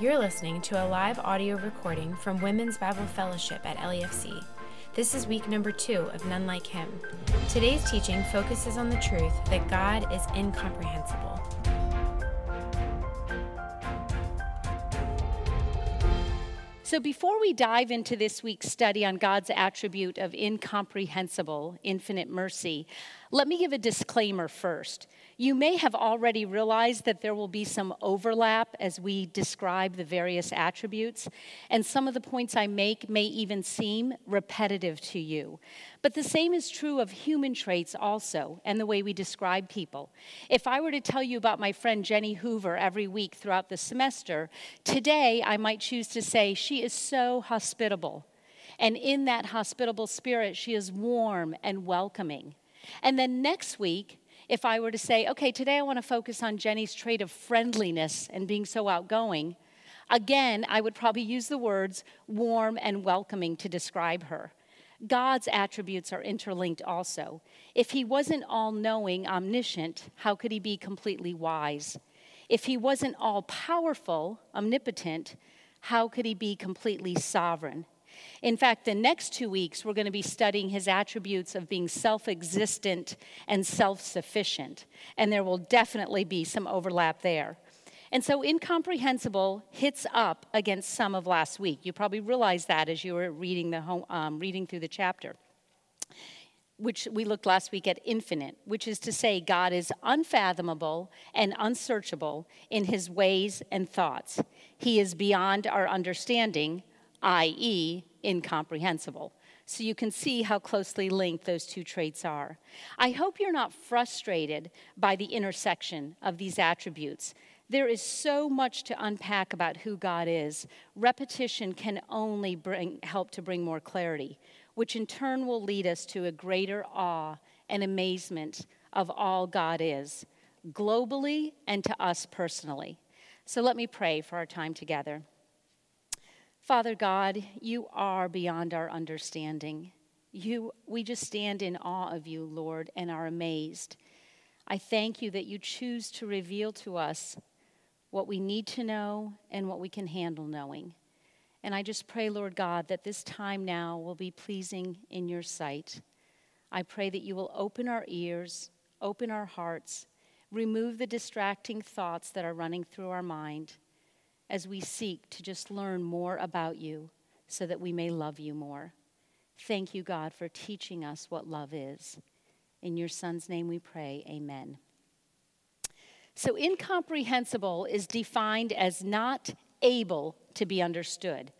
You're listening to a live audio recording from Women's Bible Fellowship at LEFC. This is week number two of None Like Him. Today's teaching focuses on the truth that God is incomprehensible. So, before we dive into this week's study on God's attribute of incomprehensible, infinite mercy, let me give a disclaimer first. You may have already realized that there will be some overlap as we describe the various attributes, and some of the points I make may even seem repetitive to you. But the same is true of human traits also, and the way we describe people. If I were to tell you about my friend Jenny Hoover every week throughout the semester, today I might choose to say she is so hospitable. And in that hospitable spirit, she is warm and welcoming. And then next week, if I were to say, okay, today I want to focus on Jenny's trait of friendliness and being so outgoing, again, I would probably use the words warm and welcoming to describe her. God's attributes are interlinked also. If he wasn't all knowing, omniscient, how could he be completely wise? If he wasn't all powerful, omnipotent, how could he be completely sovereign? In fact, the next two weeks, we're going to be studying his attributes of being self existent and self sufficient. And there will definitely be some overlap there. And so, incomprehensible hits up against some of last week. You probably realized that as you were reading, the home, um, reading through the chapter which we looked last week at infinite, which is to say, God is unfathomable and unsearchable in his ways and thoughts. He is beyond our understanding, i.e., incomprehensible. So you can see how closely linked those two traits are. I hope you're not frustrated by the intersection of these attributes. There is so much to unpack about who God is. Repetition can only bring, help to bring more clarity, which in turn will lead us to a greater awe and amazement of all God is, globally and to us personally. So let me pray for our time together. Father God, you are beyond our understanding. You, we just stand in awe of you, Lord, and are amazed. I thank you that you choose to reveal to us what we need to know and what we can handle knowing. And I just pray, Lord God, that this time now will be pleasing in your sight. I pray that you will open our ears, open our hearts, remove the distracting thoughts that are running through our mind as we seek to just learn more about you so that we may love you more. Thank you, God, for teaching us what love is. In your Son's name we pray, amen. So, incomprehensible is defined as not able to be understood.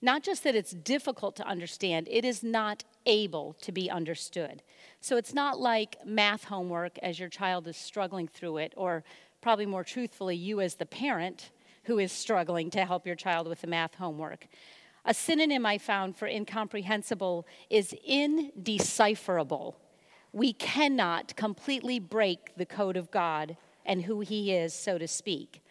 Not just that it's difficult to understand, it is not able to be understood. So, it's not like math homework as your child is struggling through it, or probably more truthfully, you as the parent who is struggling to help your child with the math homework. A synonym I found for incomprehensible is indecipherable. We cannot completely break the code of God and who He is, so to speak.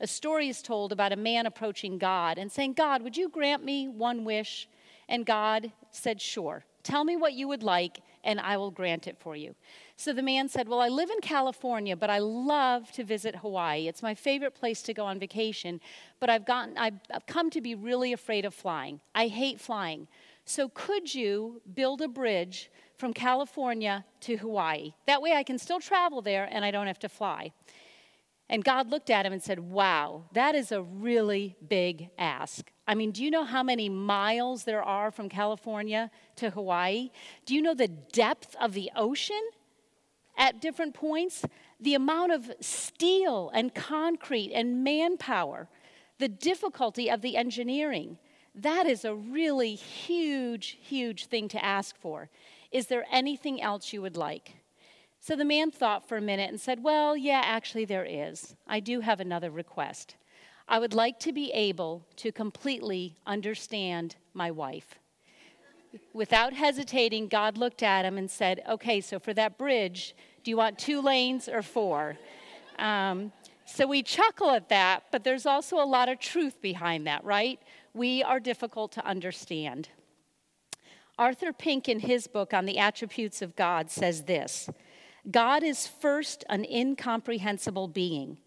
A story is told about a man approaching God and saying, God, would you grant me one wish? And God said, Sure. Tell me what you would like, and I will grant it for you. So the man said, Well, I live in California, but I love to visit Hawaii. It's my favorite place to go on vacation, but I've, gotten, I've come to be really afraid of flying. I hate flying. So could you build a bridge from California to Hawaii? That way I can still travel there and I don't have to fly. And God looked at him and said, Wow, that is a really big ask. I mean, do you know how many miles there are from California to Hawaii? Do you know the depth of the ocean at different points? The amount of steel and concrete and manpower, the difficulty of the engineering. That is a really huge, huge thing to ask for. Is there anything else you would like? So the man thought for a minute and said, Well, yeah, actually, there is. I do have another request. I would like to be able to completely understand my wife. Without hesitating, God looked at him and said, Okay, so for that bridge, do you want two lanes or four? Um, so we chuckle at that, but there's also a lot of truth behind that, right? We are difficult to understand. Arthur Pink, in his book on the attributes of God, says this God is first an incomprehensible being,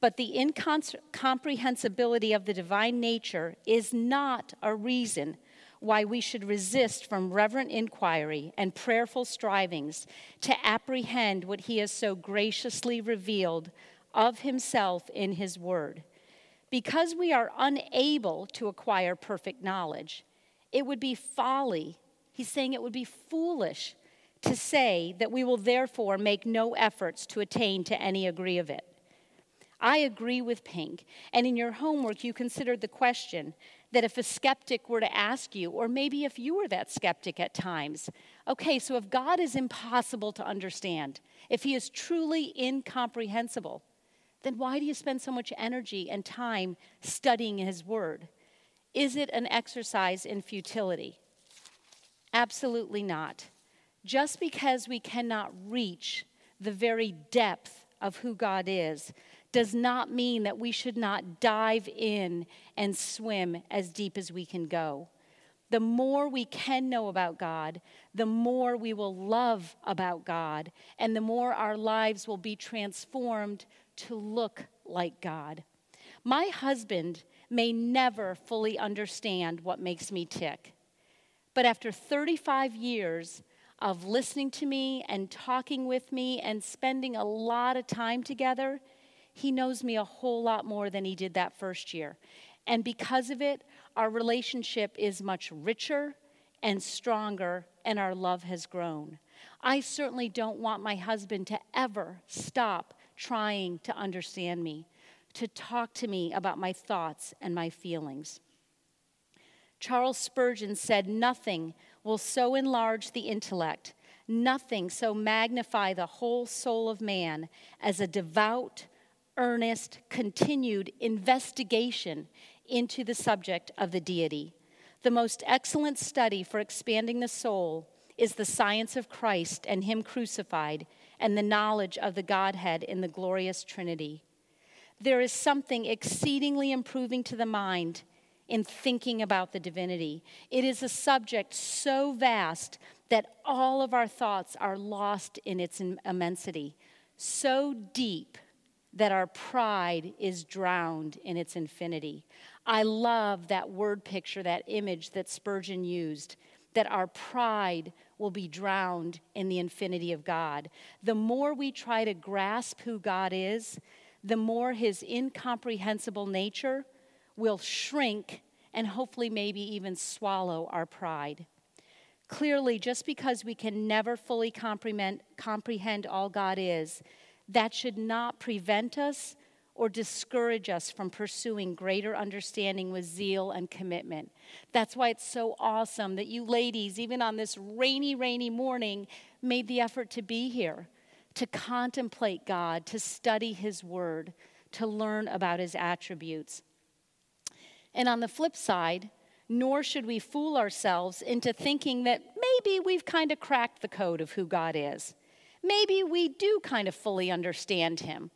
But the incomprehensibility of the divine nature is not a reason why we should resist from reverent inquiry and prayerful strivings to apprehend what he has so graciously revealed of himself in his word. Because we are unable to acquire perfect knowledge, it would be folly. He's saying it would be foolish to say that we will therefore make no efforts to attain to any degree of it. I agree with Pink. And in your homework, you considered the question that if a skeptic were to ask you, or maybe if you were that skeptic at times, okay, so if God is impossible to understand, if he is truly incomprehensible, then why do you spend so much energy and time studying his word? Is it an exercise in futility? Absolutely not. Just because we cannot reach the very depth of who God is does not mean that we should not dive in and swim as deep as we can go. The more we can know about God, the more we will love about God, and the more our lives will be transformed to look like God. My husband may never fully understand what makes me tick. But after 35 years of listening to me and talking with me and spending a lot of time together, he knows me a whole lot more than he did that first year. And because of it, our relationship is much richer and stronger, and our love has grown. I certainly don't want my husband to ever stop trying to understand me to talk to me about my thoughts and my feelings. Charles Spurgeon said, Nothing will so enlarge the intellect, nothing so magnify the whole soul of man as a devout, earnest, continued investigation into the subject of the deity. The most excellent study for expanding the soul is the science of Christ and Him crucified and the knowledge of the Godhead in the glorious Trinity there is something exceedingly improving to the mind in thinking about the divinity. It is a subject so vast that all of our thoughts are lost in its immensity, so deep that our pride is drowned in its infinity. I love that word picture, that image that Spurgeon used, that our pride will be drowned in the infinity of God. The more we try to grasp who God is, the more his incomprehensible nature will shrink and hopefully maybe even swallow our pride. Clearly, just because we can never fully comprehend, comprehend all God is, that should not prevent us or discourage us from pursuing greater understanding with zeal and commitment. That's why it's so awesome that you ladies, even on this rainy, rainy morning, made the effort to be here to contemplate God, to study His Word, to learn about His attributes. And on the flip side, nor should we fool ourselves into thinking that maybe we've kind of cracked the code of who God is. Maybe we do kind of fully understand Him.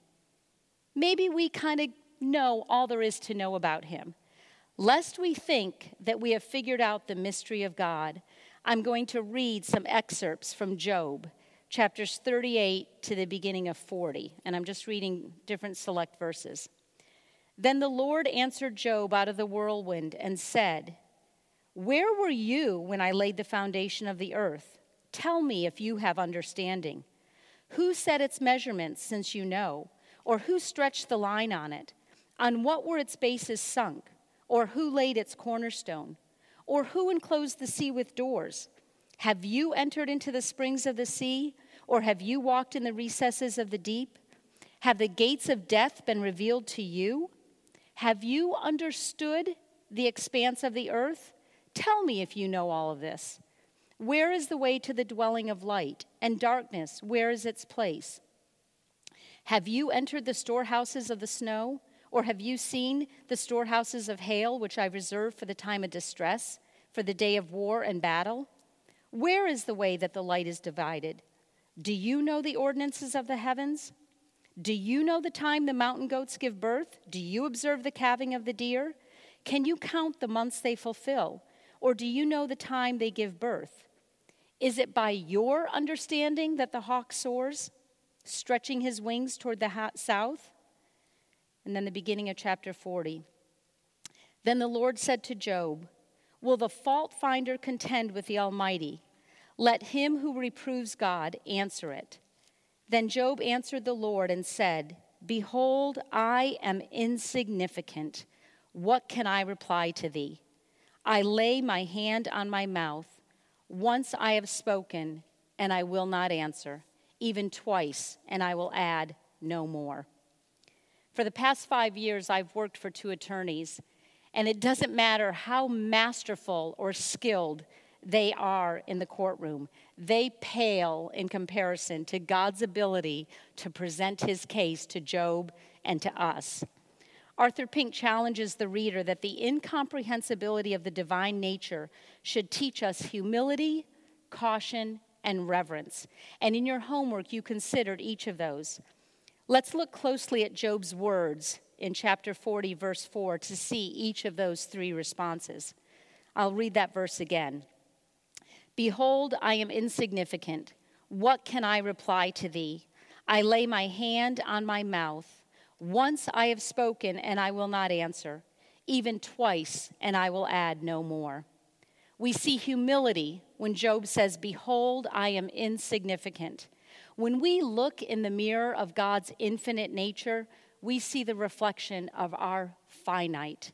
Maybe we kind of know all there is to know about Him. Lest we think that we have figured out the mystery of God, I'm going to read some excerpts from Job chapters 38 to the beginning of 40. And I'm just reading different select verses. Then the Lord answered Job out of the whirlwind and said, Where were you when I laid the foundation of the earth? Tell me if you have understanding. Who set its measurements, since you know? Or who stretched the line on it? On what were its bases sunk? Or who laid its cornerstone? Or who enclosed the sea with doors? Have you entered into the springs of the sea? Or have you walked in the recesses of the deep? Have the gates of death been revealed to you? Have you understood the expanse of the earth? Tell me if you know all of this. Where is the way to the dwelling of light? And darkness, where is its place? Have you entered the storehouses of the snow? Or have you seen the storehouses of hail, which I reserve for the time of distress, for the day of war and battle? Where is the way that the light is divided? Do you know the ordinances of the heavens? Do you know the time the mountain goats give birth? Do you observe the calving of the deer? Can you count the months they fulfill? Or do you know the time they give birth? Is it by your understanding that the hawk soars, stretching his wings toward the south? and then the beginning of chapter 40. Then the Lord said to Job, Will the fault finder contend with the Almighty? Let him who reproves God answer it. Then Job answered the Lord and said, Behold, I am insignificant. What can I reply to thee? I lay my hand on my mouth. Once I have spoken, and I will not answer, even twice, and I will add no more. For the past five years, I've worked for two attorneys, and it doesn't matter how masterful or skilled they are in the courtroom, they pale in comparison to God's ability to present his case to Job and to us. Arthur Pink challenges the reader that the incomprehensibility of the divine nature should teach us humility, caution, and reverence. And in your homework, you considered each of those. Let's look closely at Job's words in chapter 40, verse 4, to see each of those three responses. I'll read that verse again. Behold, I am insignificant. What can I reply to thee? I lay my hand on my mouth. Once I have spoken, and I will not answer, even twice, and I will add no more. We see humility when Job says, Behold, I am insignificant. When we look in the mirror of God's infinite nature, we see the reflection of our finite.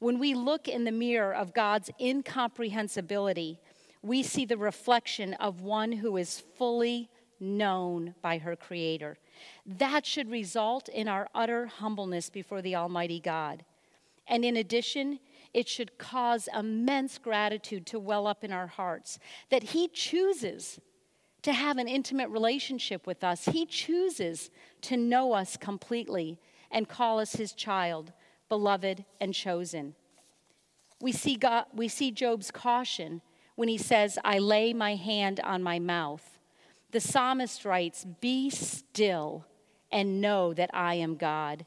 When we look in the mirror of God's incomprehensibility, we see the reflection of one who is fully known by her Creator. That should result in our utter humbleness before the Almighty God. And in addition, it should cause immense gratitude to well up in our hearts that He chooses to have an intimate relationship with us. He chooses to know us completely and call us His child, beloved and chosen. We see, God, we see Job's caution when he says, I lay my hand on my mouth. The psalmist writes, Be still and know that I am God.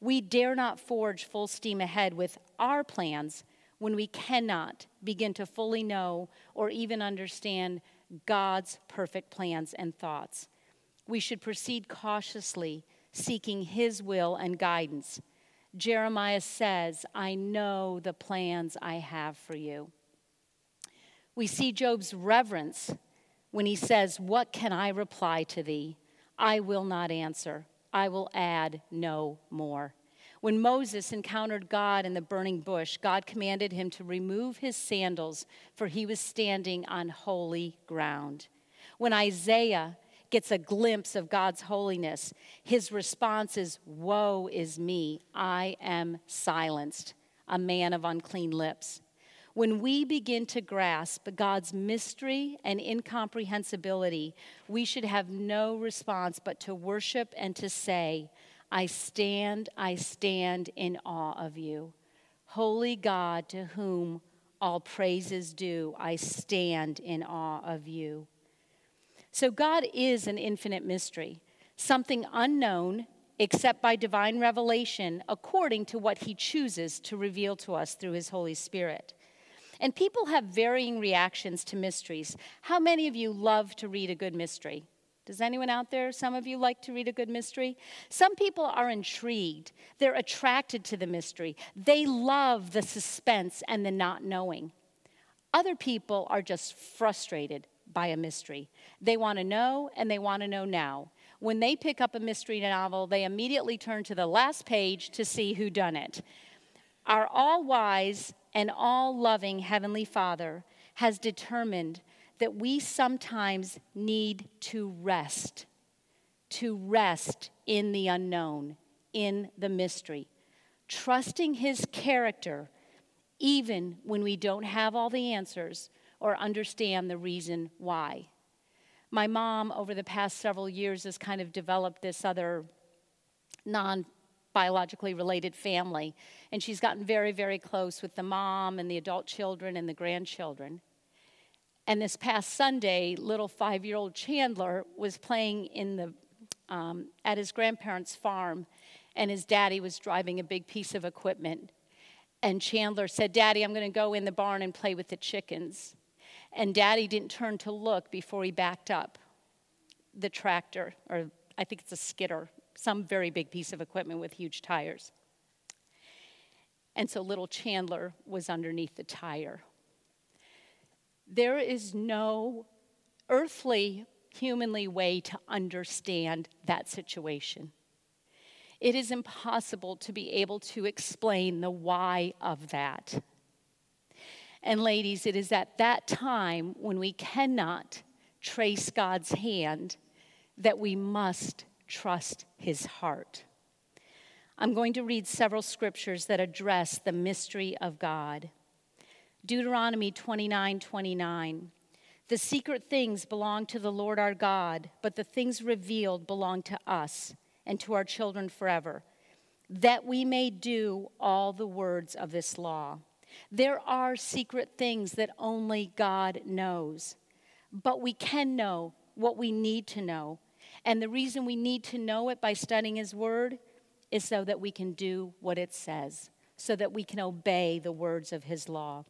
We dare not forge full steam ahead with our plans when we cannot begin to fully know or even understand God's perfect plans and thoughts. We should proceed cautiously, seeking His will and guidance. Jeremiah says, I know the plans I have for you. We see Job's reverence when he says, What can I reply to thee? I will not answer. I will add no more. When Moses encountered God in the burning bush, God commanded him to remove his sandals, for he was standing on holy ground. When Isaiah gets a glimpse of God's holiness, his response is, Woe is me, I am silenced, a man of unclean lips. When we begin to grasp God's mystery and incomprehensibility, we should have no response but to worship and to say, I stand, I stand in awe of you. Holy God, to whom all praise is due, I stand in awe of you. So, God is an infinite mystery, something unknown except by divine revelation according to what he chooses to reveal to us through his Holy Spirit. And people have varying reactions to mysteries. How many of you love to read a good mystery? Does anyone out there, some of you like to read a good mystery? Some people are intrigued. They're attracted to the mystery. They love the suspense and the not knowing. Other people are just frustrated by a mystery. They want to know and they want to know now. When they pick up a mystery novel, they immediately turn to the last page to see who done it. Our all wise and all loving Heavenly Father has determined that we sometimes need to rest, to rest in the unknown, in the mystery, trusting His character even when we don't have all the answers or understand the reason why. My mom, over the past several years, has kind of developed this other non biologically related family. And she's gotten very, very close with the mom and the adult children and the grandchildren. And this past Sunday, little five year old Chandler was playing in the, um, at his grandparents' farm, and his daddy was driving a big piece of equipment. And Chandler said, Daddy, I'm going to go in the barn and play with the chickens. And Daddy didn't turn to look before he backed up the tractor, or I think it's a skidder, some very big piece of equipment with huge tires. And so little Chandler was underneath the tire. There is no earthly, humanly way to understand that situation. It is impossible to be able to explain the why of that. And, ladies, it is at that time when we cannot trace God's hand that we must trust his heart. I'm going to read several scriptures that address the mystery of God. Deuteronomy 29 29. The secret things belong to the Lord our God, but the things revealed belong to us and to our children forever, that we may do all the words of this law. There are secret things that only God knows, but we can know what we need to know. And the reason we need to know it by studying His Word is so that we can do what it says, so that we can obey the words of His law.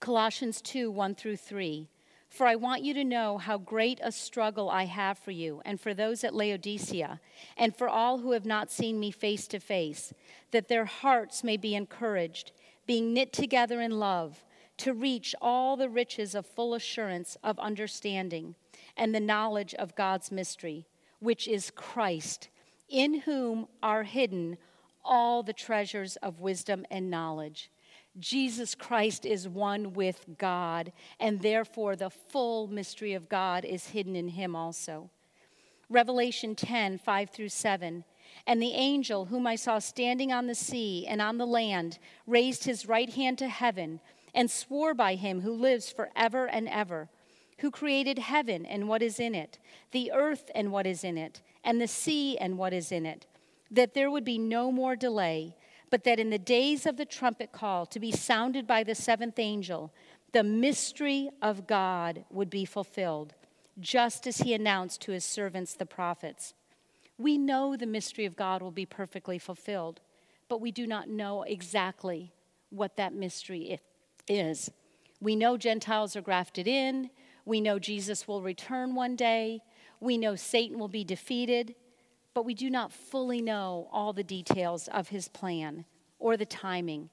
Colossians 2 1 through 3. For I want you to know how great a struggle I have for you, and for those at Laodicea, and for all who have not seen me face to face, that their hearts may be encouraged, being knit together in love, to reach all the riches of full assurance of understanding and the knowledge of God's mystery, which is Christ in whom are hidden all the treasures of wisdom and knowledge. Jesus Christ is one with God, and therefore the full mystery of God is hidden in him also. Revelation 10 5 through 7. And the angel whom I saw standing on the sea and on the land raised his right hand to heaven and swore by him who lives forever and ever, who created heaven and what is in it, the earth and what is in it and the sea and what is in it, that there would be no more delay, but that in the days of the trumpet call to be sounded by the seventh angel, the mystery of God would be fulfilled, just as he announced to his servants the prophets. We know the mystery of God will be perfectly fulfilled, but we do not know exactly what that mystery is. We know Gentiles are grafted in. We know Jesus will return one day. We know Satan will be defeated, but we do not fully know all the details of his plan or the timing.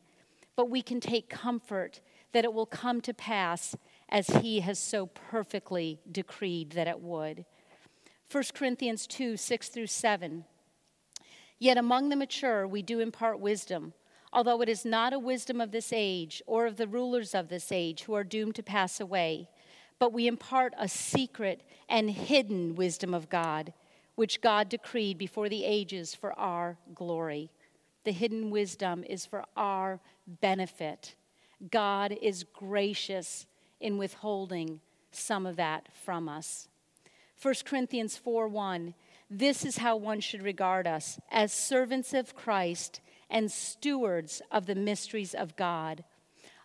But we can take comfort that it will come to pass as he has so perfectly decreed that it would. 1 Corinthians 2 6 through 7. Yet among the mature we do impart wisdom, although it is not a wisdom of this age or of the rulers of this age who are doomed to pass away but we impart a secret and hidden wisdom of God, which God decreed before the ages for our glory. The hidden wisdom is for our benefit. God is gracious in withholding some of that from us. 1 Corinthians 4 1 This is how one should regard us as servants of Christ and stewards of the mysteries of God.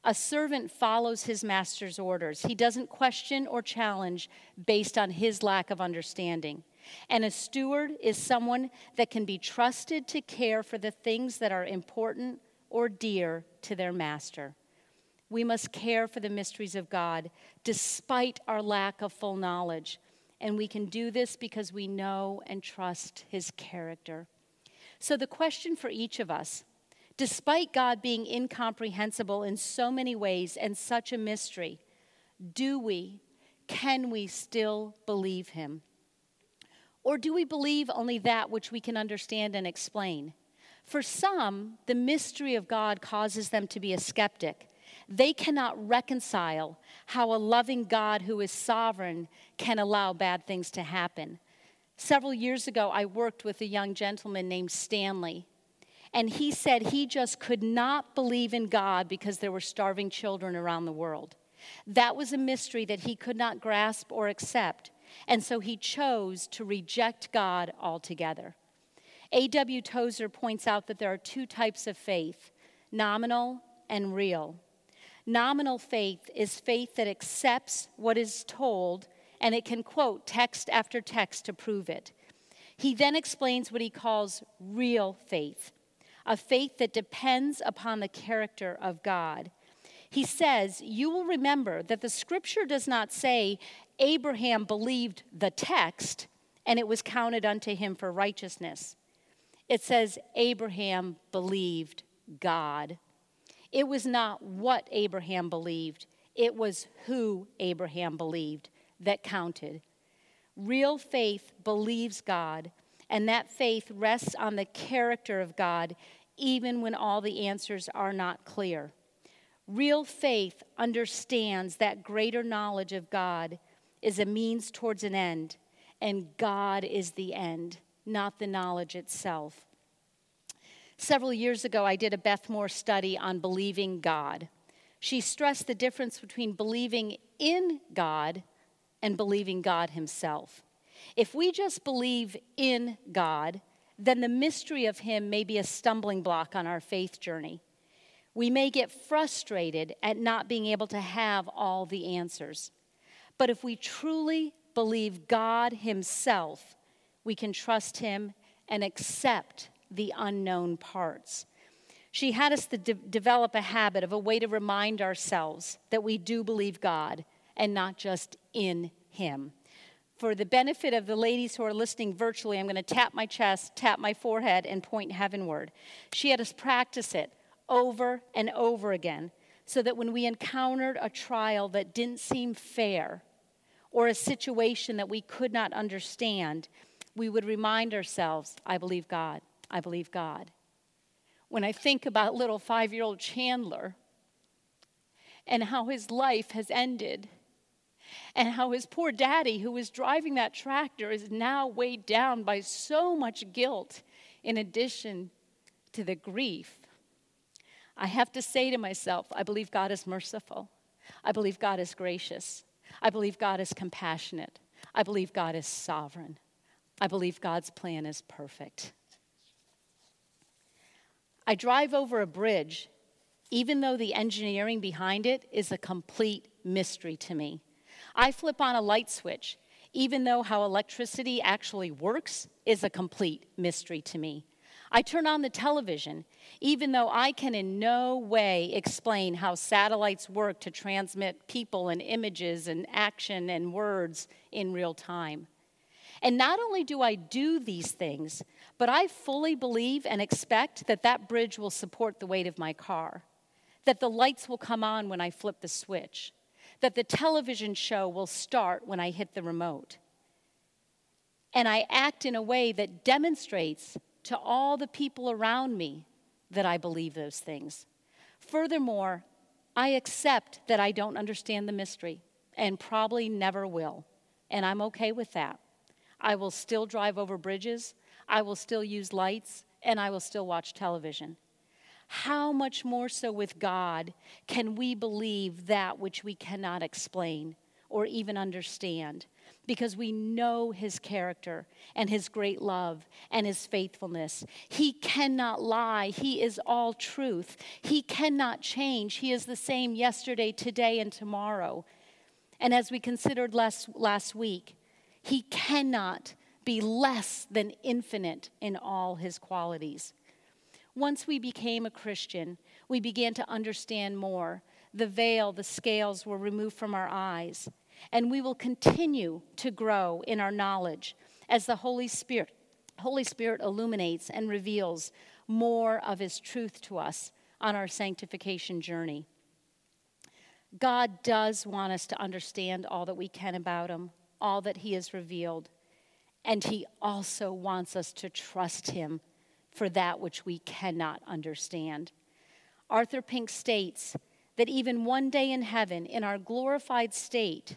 A servant follows his master's orders. He doesn't question or challenge based on his lack of understanding. And a steward is someone that can be trusted to care for the things that are important or dear to their master. We must care for the mysteries of God despite our lack of full knowledge. And we can do this because we know and trust his character. So, the question for each of us Despite God being incomprehensible in so many ways and such a mystery, do we, can we still believe him? Or do we believe only that which we can understand and explain? For some, the mystery of God causes them to be a skeptic. They cannot reconcile how a loving God who is sovereign can allow bad things to happen. Several years ago, I worked with a young gentleman named Stanley and he said he just could not believe in God because there were starving children around the world. That was a mystery that he could not grasp or accept. And so he chose to reject God altogether. A.W. Tozer points out that there are two types of faith nominal and real. Nominal faith is faith that accepts what is told and it can quote text after text to prove it. He then explains what he calls real faith a faith that depends upon the character of God. He says, You will remember that the scripture does not say Abraham believed the text and it was counted unto him for righteousness. It says, Abraham believed God. It was not what Abraham believed, it was who Abraham believed that counted. Real faith believes God, and that faith rests on the character of God, even when all the answers are not clear. Real faith understands that greater knowledge of God is a means towards an end, and God is the end, not the knowledge itself. Several years ago, I did a Beth Moore study on believing God. She stressed the difference between believing in God and believing God Himself. If we just believe in God, then the mystery of Him may be a stumbling block on our faith journey. We may get frustrated at not being able to have all the answers. But if we truly believe God Himself, we can trust Him and accept the unknown parts. She had us de- develop a habit of a way to remind ourselves that we do believe God and not just in Him. For the benefit of the ladies who are listening virtually, I'm going to tap my chest, tap my forehead, and point heavenward. She had us practice it over and over again so that when we encountered a trial that didn't seem fair or a situation that we could not understand, we would remind ourselves, I believe God, I believe God. When I think about little five year old Chandler and how his life has ended, and how his poor daddy, who was driving that tractor, is now weighed down by so much guilt in addition to the grief I have to say to myself, I believe God is merciful. I believe God is gracious. I believe God is compassionate. I believe God is sovereign. I believe God's plan is perfect. I drive over a bridge, even though the engineering behind it is a complete mystery to me. I flip on a light switch, even though how electricity actually works is a complete mystery to me. I turn on the television, even though I can in no way explain how satellites work to transmit people and images and action and words in real time. And not only do I do these things, but I fully believe and expect that that bridge will support the weight of my car, that the lights will come on when I flip the switch, that the television show will start when I hit the remote. And I act in a way that demonstrates to all the people around me that I believe those things. Furthermore, I accept that I don't understand the mystery and probably never will, and I'm okay with that. I will still drive over bridges, I will still use lights, and I will still watch television. How much more so with God can we believe that which we cannot explain or even understand? because we know his character and his great love and his faithfulness. He cannot lie. He is all truth. He cannot change. He is the same yesterday, today, and tomorrow. And as we considered last, last week, he cannot be less than infinite in all his qualities. Once we became a Christian, we began to understand more. The veil, the scales were removed from our eyes and we will continue to grow in our knowledge as the Holy Spirit, Holy Spirit illuminates and reveals more of His truth to us on our sanctification journey. God does want us to understand all that we can about Him, all that He has revealed, and He also wants us to trust Him for that which we cannot understand. Arthur Pink states that even one day in heaven, in our glorified state,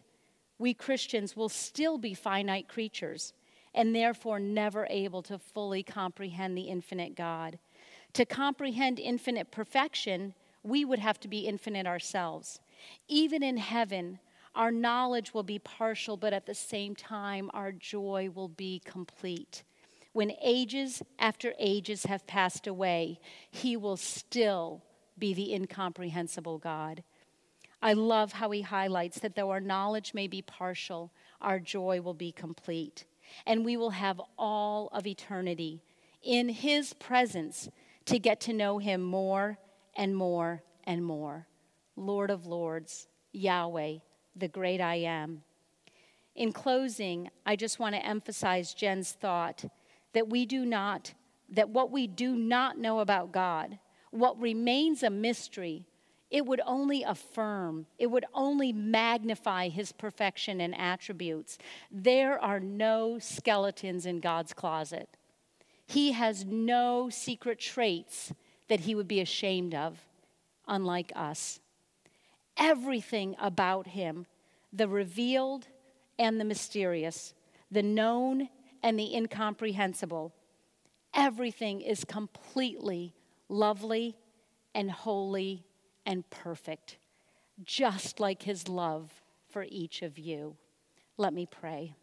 we Christians will still be finite creatures and therefore never able to fully comprehend the infinite God. To comprehend infinite perfection, we would have to be infinite ourselves. Even in heaven, our knowledge will be partial, but at the same time, our joy will be complete. When ages after ages have passed away, He will still be the incomprehensible God. I love how he highlights that though our knowledge may be partial, our joy will be complete. And we will have all of eternity in his presence to get to know him more and more and more. Lord of Lords, Yahweh, the great I am. In closing, I just want to emphasize Jen's thought that we do not, that what we do not know about God, what remains a mystery, it would only affirm, it would only magnify his perfection and attributes. There are no skeletons in God's closet. He has no secret traits that he would be ashamed of, unlike us. Everything about him, the revealed and the mysterious, the known and the incomprehensible, everything is completely lovely and holy and perfect, just like his love for each of you. Let me pray.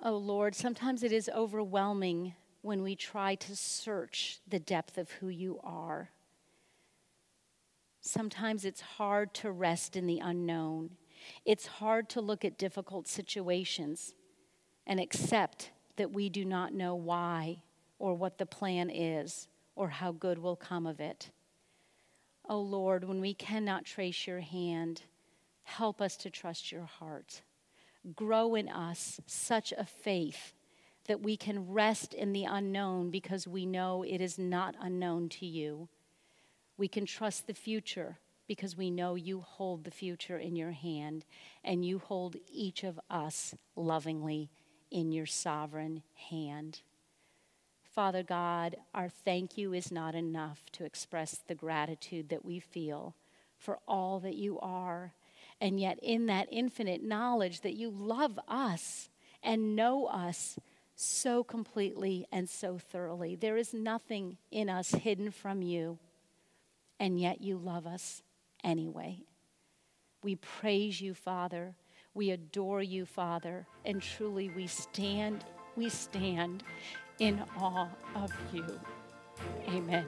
Oh Lord, sometimes it is overwhelming when we try to search the depth of who you are. Sometimes it's hard to rest in the unknown. It's hard to look at difficult situations and accept that we do not know why or what the plan is or how good will come of it. Oh Lord, when we cannot trace your hand, help us to trust your heart. Grow in us such a faith that we can rest in the unknown because we know it is not unknown to you. We can trust the future because we know you hold the future in your hand and you hold each of us lovingly in your sovereign hand. Father God, our thank you is not enough to express the gratitude that we feel for all that you are. And yet, in that infinite knowledge that you love us and know us so completely and so thoroughly, there is nothing in us hidden from you, and yet you love us anyway. We praise you, Father. We adore you, Father, and truly we stand, we stand in awe of you. Amen.